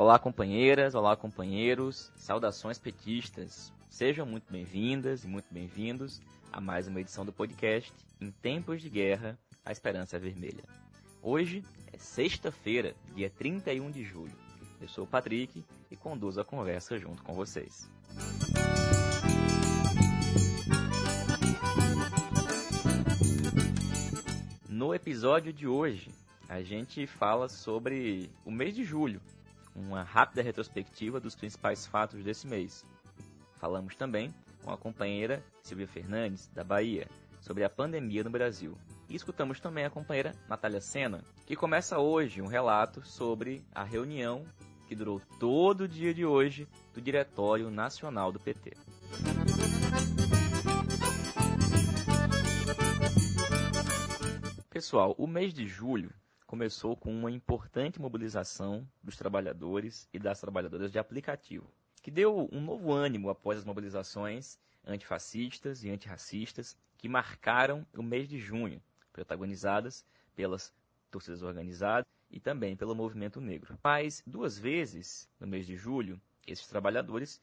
Olá, companheiras, olá, companheiros, saudações petistas. Sejam muito bem-vindas e muito bem-vindos a mais uma edição do podcast Em Tempos de Guerra, a Esperança Vermelha. Hoje é sexta-feira, dia 31 de julho. Eu sou o Patrick e conduzo a conversa junto com vocês. No episódio de hoje, a gente fala sobre o mês de julho, uma rápida retrospectiva dos principais fatos desse mês. Falamos também com a companheira Silvia Fernandes, da Bahia, sobre a pandemia no Brasil. E escutamos também a companheira Natália Sena, que começa hoje um relato sobre a reunião que durou todo o dia de hoje do Diretório Nacional do PT. Pessoal, o mês de julho começou com uma importante mobilização dos trabalhadores e das trabalhadoras de aplicativo, que deu um novo ânimo após as mobilizações antifascistas e antirracistas que marcaram o mês de junho, protagonizadas pelas torcidas organizadas e também pelo movimento negro. Mas duas vezes no mês de julho, esses trabalhadores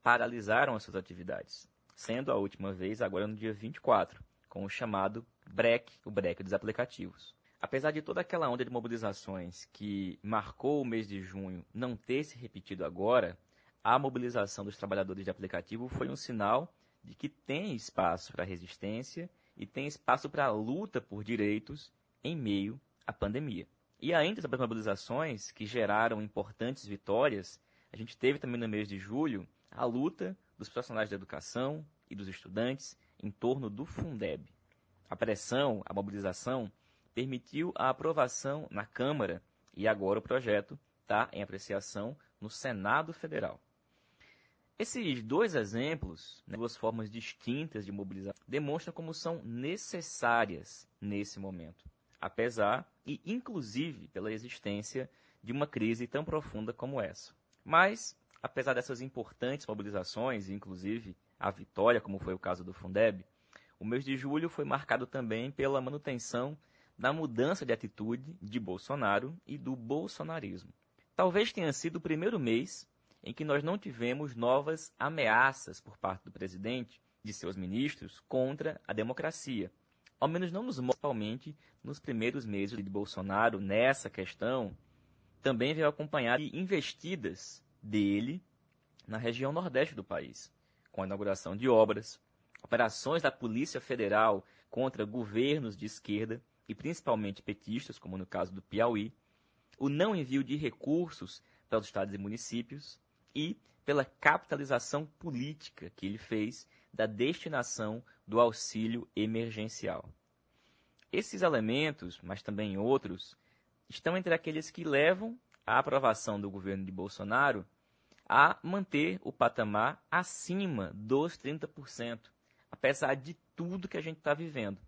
paralisaram as suas atividades, sendo a última vez agora no dia 24, com o chamado break, o break dos aplicativos. Apesar de toda aquela onda de mobilizações que marcou o mês de junho não ter se repetido agora, a mobilização dos trabalhadores de aplicativo foi um sinal de que tem espaço para resistência e tem espaço para luta por direitos em meio à pandemia. E ainda sobre as mobilizações que geraram importantes vitórias, a gente teve também no mês de julho a luta dos profissionais da educação e dos estudantes em torno do Fundeb. A pressão, a mobilização, permitiu a aprovação na Câmara e agora o projeto está em apreciação no Senado Federal. Esses dois exemplos, né, duas formas distintas de mobilização, demonstram como são necessárias nesse momento, apesar e inclusive pela existência de uma crise tão profunda como essa. Mas, apesar dessas importantes mobilizações, inclusive a vitória, como foi o caso do Fundeb, o mês de julho foi marcado também pela manutenção da mudança de atitude de Bolsonaro e do bolsonarismo. Talvez tenha sido o primeiro mês em que nós não tivemos novas ameaças por parte do presidente, de seus ministros, contra a democracia. Ao menos não nos principalmente nos primeiros meses de Bolsonaro nessa questão, também veio acompanhar investidas dele na região nordeste do país, com a inauguração de obras, operações da Polícia Federal contra governos de esquerda e principalmente petistas, como no caso do Piauí, o não envio de recursos para os estados e municípios, e pela capitalização política que ele fez da destinação do auxílio emergencial. Esses elementos, mas também outros, estão entre aqueles que levam a aprovação do governo de Bolsonaro a manter o patamar acima dos 30%, apesar de tudo que a gente está vivendo,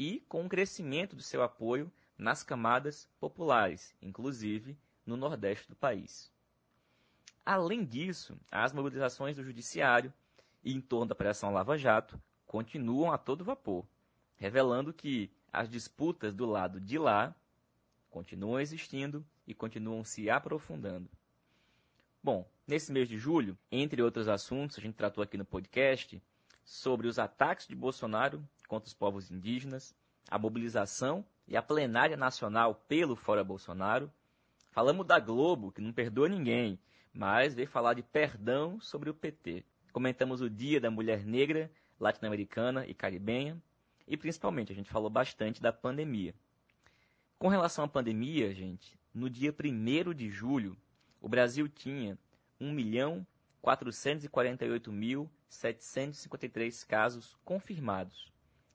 e com o crescimento do seu apoio nas camadas populares, inclusive no Nordeste do país. Além disso, as mobilizações do Judiciário e em torno da Operação Lava Jato continuam a todo vapor, revelando que as disputas do lado de lá continuam existindo e continuam se aprofundando. Bom, nesse mês de julho, entre outros assuntos, a gente tratou aqui no podcast sobre os ataques de Bolsonaro contra os povos indígenas, a mobilização e a plenária nacional pelo Fora Bolsonaro. Falamos da Globo, que não perdoa ninguém, mas veio falar de perdão sobre o PT. Comentamos o Dia da Mulher Negra, Latino-Americana e Caribenha, e principalmente a gente falou bastante da pandemia. Com relação à pandemia, gente, no dia 1 de julho, o Brasil tinha 1.448.753 casos confirmados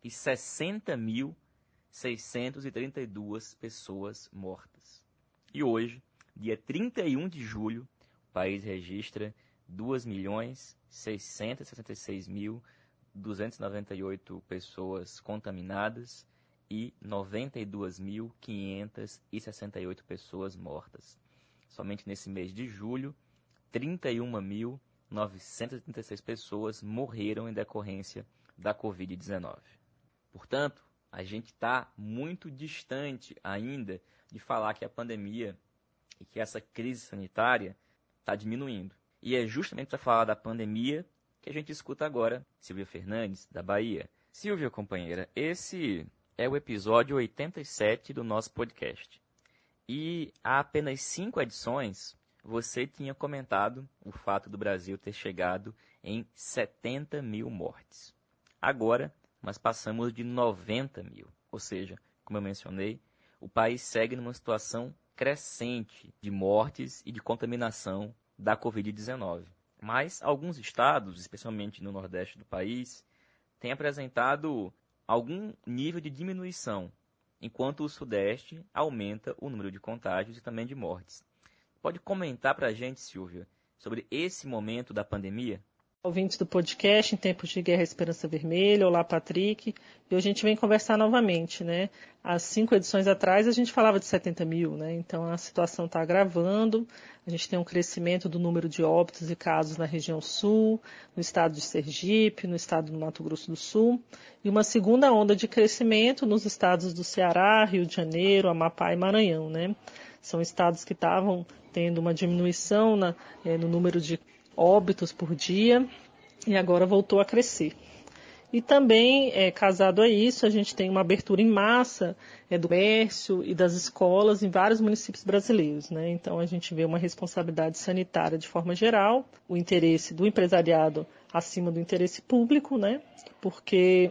e 60.632 pessoas mortas. E hoje, dia 31 de julho, país registra 2.666.298 pessoas contaminadas e 92.568 pessoas mortas. Somente nesse mês de julho, 31.936 pessoas morreram em decorrência da Covid-19. Portanto, a gente está muito distante ainda de falar que a pandemia e que essa crise sanitária está diminuindo. E é justamente para falar da pandemia que a gente escuta agora Silvia Fernandes, da Bahia. Silvia, companheira, esse é o episódio 87 do nosso podcast. E há apenas cinco edições, você tinha comentado o fato do Brasil ter chegado em 70 mil mortes. Agora, nós passamos de 90 mil. Ou seja, como eu mencionei, o país segue numa situação crescente de mortes e de contaminação da Covid-19. Mas alguns estados, especialmente no nordeste do país, têm apresentado algum nível de diminuição, enquanto o sudeste aumenta o número de contágios e também de mortes. Pode comentar para a gente, Silvia, sobre esse momento da pandemia? Ouvintes do podcast em tempos de guerra Esperança Vermelha. Olá, Patrick. E hoje a gente vem conversar novamente, né? Há cinco edições atrás a gente falava de 70 mil, né? Então a situação está agravando. A gente tem um crescimento do número de óbitos e casos na região sul, no estado de Sergipe, no estado do Mato Grosso do Sul, e uma segunda onda de crescimento nos estados do Ceará, Rio de Janeiro, Amapá e Maranhão, né? São estados que estavam tendo uma diminuição na, é, no número de óbitos por dia e agora voltou a crescer. E também, é, casado a isso, a gente tem uma abertura em massa é, do comércio e das escolas em vários municípios brasileiros. Né? Então, a gente vê uma responsabilidade sanitária de forma geral, o interesse do empresariado acima do interesse público, né? porque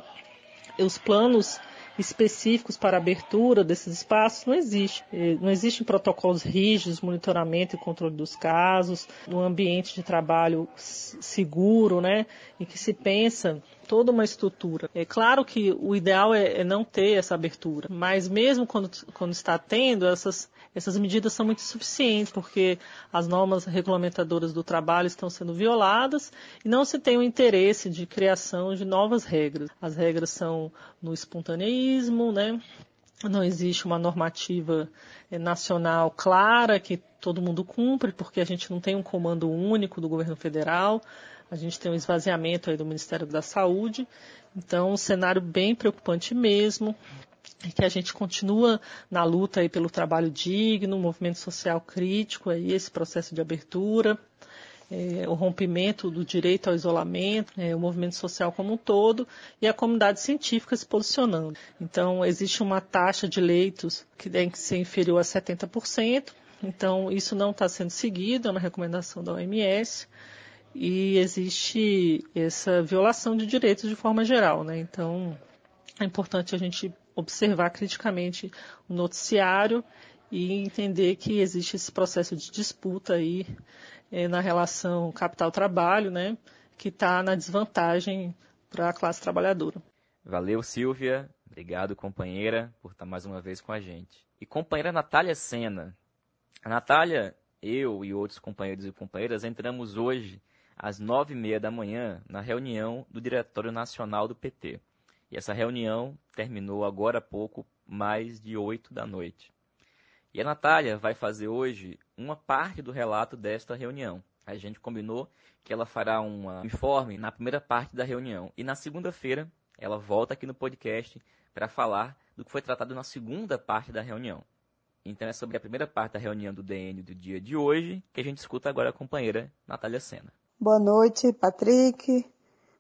os planos específicos para abertura desses espaços não existe. Não existem protocolos rígidos, monitoramento e controle dos casos, um ambiente de trabalho seguro, né, e que se pensa toda uma estrutura. É claro que o ideal é, é não ter essa abertura, mas mesmo quando, quando está tendo, essas, essas medidas são muito insuficientes, porque as normas regulamentadoras do trabalho estão sendo violadas e não se tem o interesse de criação de novas regras. As regras são no espontaneísmo, né? não existe uma normativa eh, nacional clara que todo mundo cumpre, porque a gente não tem um comando único do governo federal. A gente tem um esvaziamento aí do Ministério da Saúde. Então, um cenário bem preocupante mesmo. E que a gente continua na luta aí pelo trabalho digno, movimento social crítico, aí esse processo de abertura, é, o rompimento do direito ao isolamento, é, o movimento social como um todo e a comunidade científica se posicionando. Então, existe uma taxa de leitos que tem que ser inferior a 70%, então isso não está sendo seguido, é uma recomendação da OMS e existe essa violação de direitos de forma geral, né? Então é importante a gente observar criticamente o noticiário e entender que existe esse processo de disputa aí é, na relação capital-trabalho, né? Que está na desvantagem para a classe trabalhadora. Valeu, Silvia. Obrigado, companheira, por estar mais uma vez com a gente. E companheira Natália Sena. A Natália, eu e outros companheiros e companheiras entramos hoje às nove e meia da manhã, na reunião do Diretório Nacional do PT. E essa reunião terminou agora há pouco, mais de oito da noite. E a Natália vai fazer hoje uma parte do relato desta reunião. A gente combinou que ela fará um informe na primeira parte da reunião. E na segunda-feira, ela volta aqui no podcast para falar do que foi tratado na segunda parte da reunião. Então é sobre a primeira parte da reunião do DN do dia de hoje que a gente escuta agora a companheira Natália Sena. Boa noite, Patrick.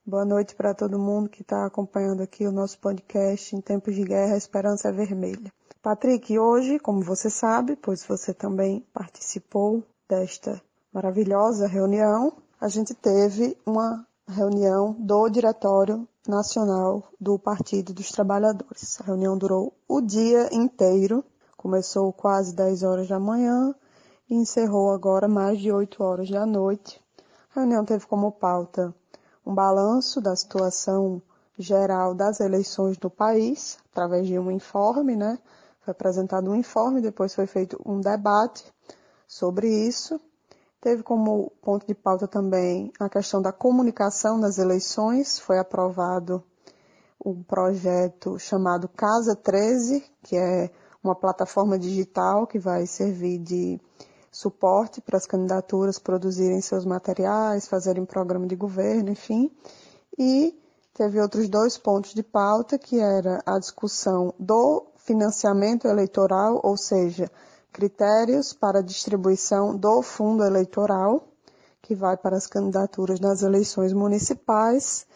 Boa noite para todo mundo que está acompanhando aqui o nosso podcast em tempos de guerra, a Esperança é Vermelha. Patrick, hoje, como você sabe, pois você também participou desta maravilhosa reunião, a gente teve uma reunião do Diretório Nacional do Partido dos Trabalhadores. A reunião durou o dia inteiro, começou quase 10 horas da manhã e encerrou agora mais de 8 horas da noite, a reunião teve como pauta um balanço da situação geral das eleições do país, através de um informe, né? Foi apresentado um informe, depois foi feito um debate sobre isso. Teve como ponto de pauta também a questão da comunicação nas eleições. Foi aprovado um projeto chamado Casa 13, que é uma plataforma digital que vai servir de suporte para as candidaturas produzirem seus materiais, fazerem programa de governo, enfim. E teve outros dois pontos de pauta, que era a discussão do financiamento eleitoral, ou seja, critérios para distribuição do fundo eleitoral, que vai para as candidaturas nas eleições municipais,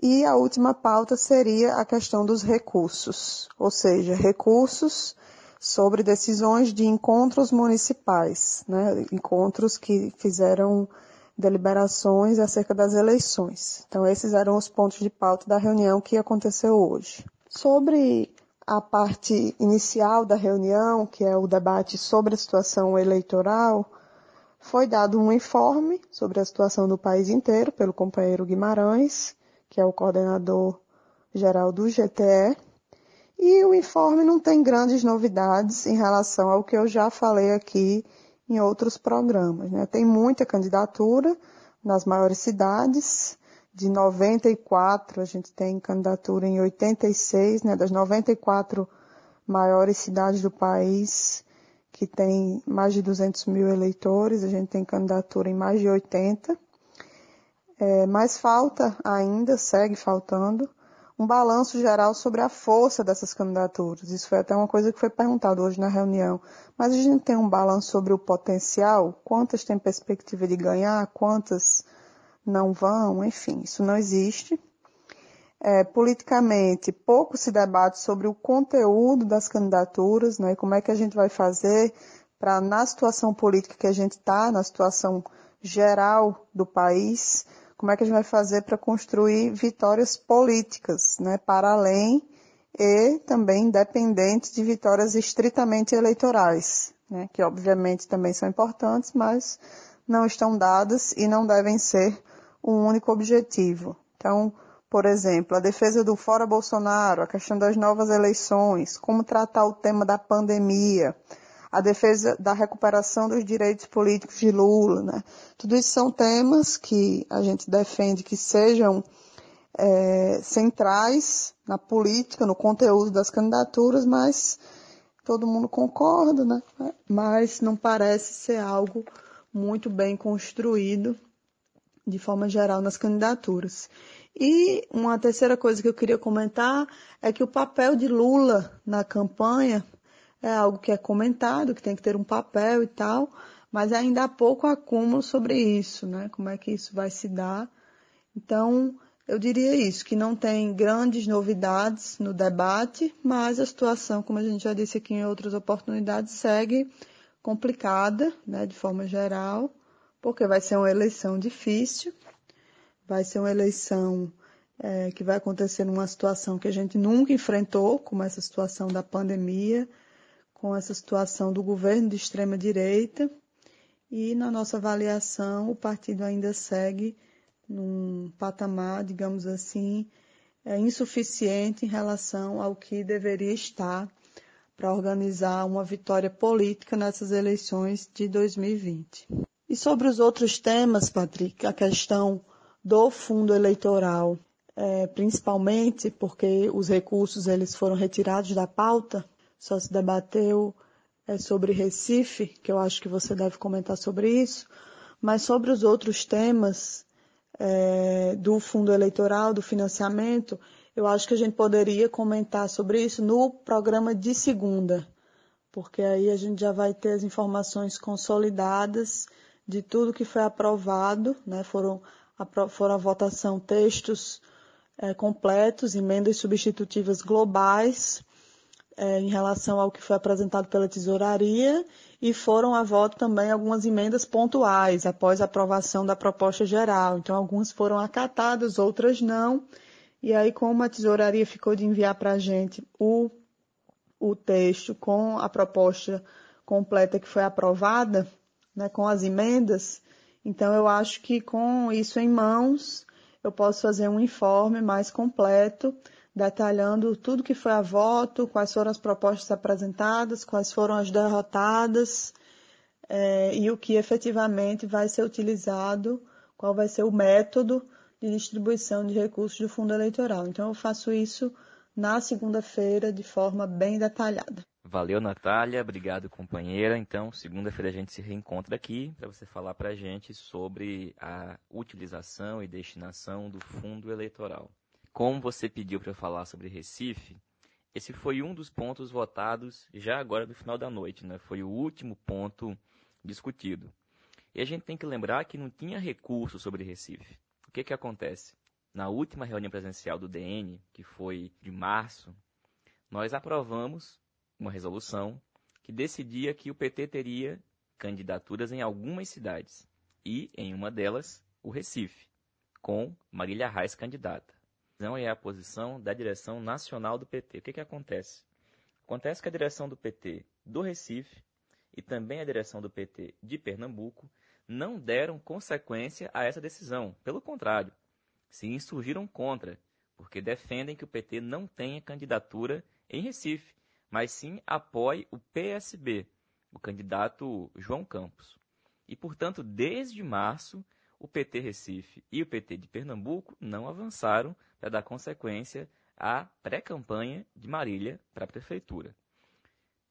e a última pauta seria a questão dos recursos, ou seja, recursos sobre decisões de encontros municipais, né, encontros que fizeram deliberações acerca das eleições. Então, esses eram os pontos de pauta da reunião que aconteceu hoje. Sobre a parte inicial da reunião, que é o debate sobre a situação eleitoral, foi dado um informe sobre a situação do país inteiro pelo companheiro Guimarães, que é o coordenador geral do GTE, e o informe não tem grandes novidades em relação ao que eu já falei aqui em outros programas. Né? Tem muita candidatura nas maiores cidades, de 94 a gente tem candidatura em 86, né? das 94 maiores cidades do país, que tem mais de 200 mil eleitores, a gente tem candidatura em mais de 80. É, mas falta ainda, segue faltando, um balanço geral sobre a força dessas candidaturas. Isso foi até uma coisa que foi perguntado hoje na reunião. Mas a gente tem um balanço sobre o potencial, quantas têm perspectiva de ganhar, quantas não vão, enfim, isso não existe. É, politicamente, pouco se debate sobre o conteúdo das candidaturas, né, como é que a gente vai fazer para, na situação política que a gente está, na situação geral do país, como é que a gente vai fazer para construir vitórias políticas, né, para além e também independente de vitórias estritamente eleitorais, né, que obviamente também são importantes, mas não estão dadas e não devem ser um único objetivo. Então, por exemplo, a defesa do fora Bolsonaro, a questão das novas eleições, como tratar o tema da pandemia, a defesa da recuperação dos direitos políticos de Lula, né? Tudo isso são temas que a gente defende que sejam é, centrais na política, no conteúdo das candidaturas, mas todo mundo concorda, né? Mas não parece ser algo muito bem construído de forma geral nas candidaturas. E uma terceira coisa que eu queria comentar é que o papel de Lula na campanha é algo que é comentado, que tem que ter um papel e tal, mas ainda há pouco acúmulo sobre isso, né? Como é que isso vai se dar. Então, eu diria isso, que não tem grandes novidades no debate, mas a situação, como a gente já disse aqui em outras oportunidades, segue complicada, né, de forma geral, porque vai ser uma eleição difícil, vai ser uma eleição é, que vai acontecer numa situação que a gente nunca enfrentou, como essa situação da pandemia, com essa situação do governo de extrema direita, e na nossa avaliação o partido ainda segue num patamar, digamos assim, é, insuficiente em relação ao que deveria estar para organizar uma vitória política nessas eleições de 2020. E sobre os outros temas, Patrick, a questão do fundo eleitoral, é, principalmente porque os recursos eles foram retirados da pauta, só se debateu é, sobre Recife, que eu acho que você deve comentar sobre isso, mas sobre os outros temas é, do fundo eleitoral, do financiamento, eu acho que a gente poderia comentar sobre isso no programa de segunda, porque aí a gente já vai ter as informações consolidadas de tudo que foi aprovado, né? foram, foram a votação textos é, completos, emendas substitutivas globais é, em relação ao que foi apresentado pela tesouraria e foram a voto também algumas emendas pontuais após a aprovação da proposta geral. Então, algumas foram acatadas, outras não. E aí, como a tesouraria ficou de enviar para a gente o, o texto com a proposta completa que foi aprovada, né, com as emendas. Então, eu acho que com isso em mãos, eu posso fazer um informe mais completo, detalhando tudo que foi a voto, quais foram as propostas apresentadas, quais foram as derrotadas é, e o que efetivamente vai ser utilizado, qual vai ser o método de distribuição de recursos do fundo eleitoral. Então, eu faço isso na segunda-feira de forma bem detalhada. Valeu, Natália. Obrigado, companheira. Então, segunda-feira a gente se reencontra aqui para você falar para a gente sobre a utilização e destinação do fundo eleitoral. Como você pediu para falar sobre Recife, esse foi um dos pontos votados já agora no final da noite, né? Foi o último ponto discutido. E a gente tem que lembrar que não tinha recurso sobre Recife. O que que acontece? Na última reunião presencial do DN, que foi de março, nós aprovamos uma resolução que decidia que o PT teria candidaturas em algumas cidades e, em uma delas, o Recife, com Marília Reis candidata é a posição da direção nacional do PT. O que, que acontece? Acontece que a direção do PT do Recife e também a direção do PT de Pernambuco não deram consequência a essa decisão. Pelo contrário, se insurgiram contra, porque defendem que o PT não tenha candidatura em Recife, mas sim apoie o PSB, o candidato João Campos. E, portanto, desde março, o PT Recife e o PT de Pernambuco não avançaram para dar consequência à pré-campanha de Marília para a prefeitura.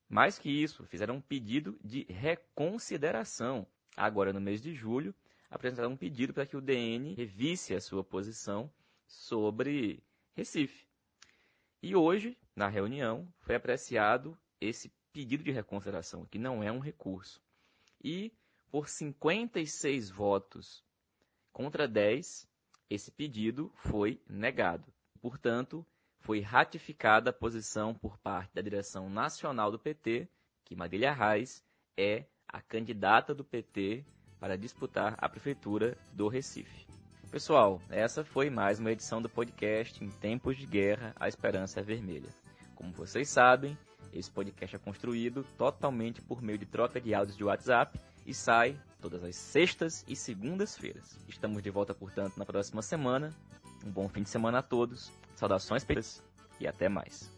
Mais que isso, fizeram um pedido de reconsideração. Agora, no mês de julho, apresentaram um pedido para que o DN revisse a sua posição sobre Recife. E hoje, na reunião, foi apreciado esse pedido de reconsideração, que não é um recurso. E, por 56 votos contra 10, esse pedido foi negado. Portanto, foi ratificada a posição por parte da direção nacional do PT que Marília Reis é a candidata do PT para disputar a prefeitura do Recife. Pessoal, essa foi mais uma edição do podcast Em Tempos de Guerra, a Esperança é Vermelha. Como vocês sabem, esse podcast é construído totalmente por meio de troca de áudios de WhatsApp e sai todas as sextas e segundas-feiras. Estamos de volta, portanto, na próxima semana. Um bom fim de semana a todos. Saudações e até mais.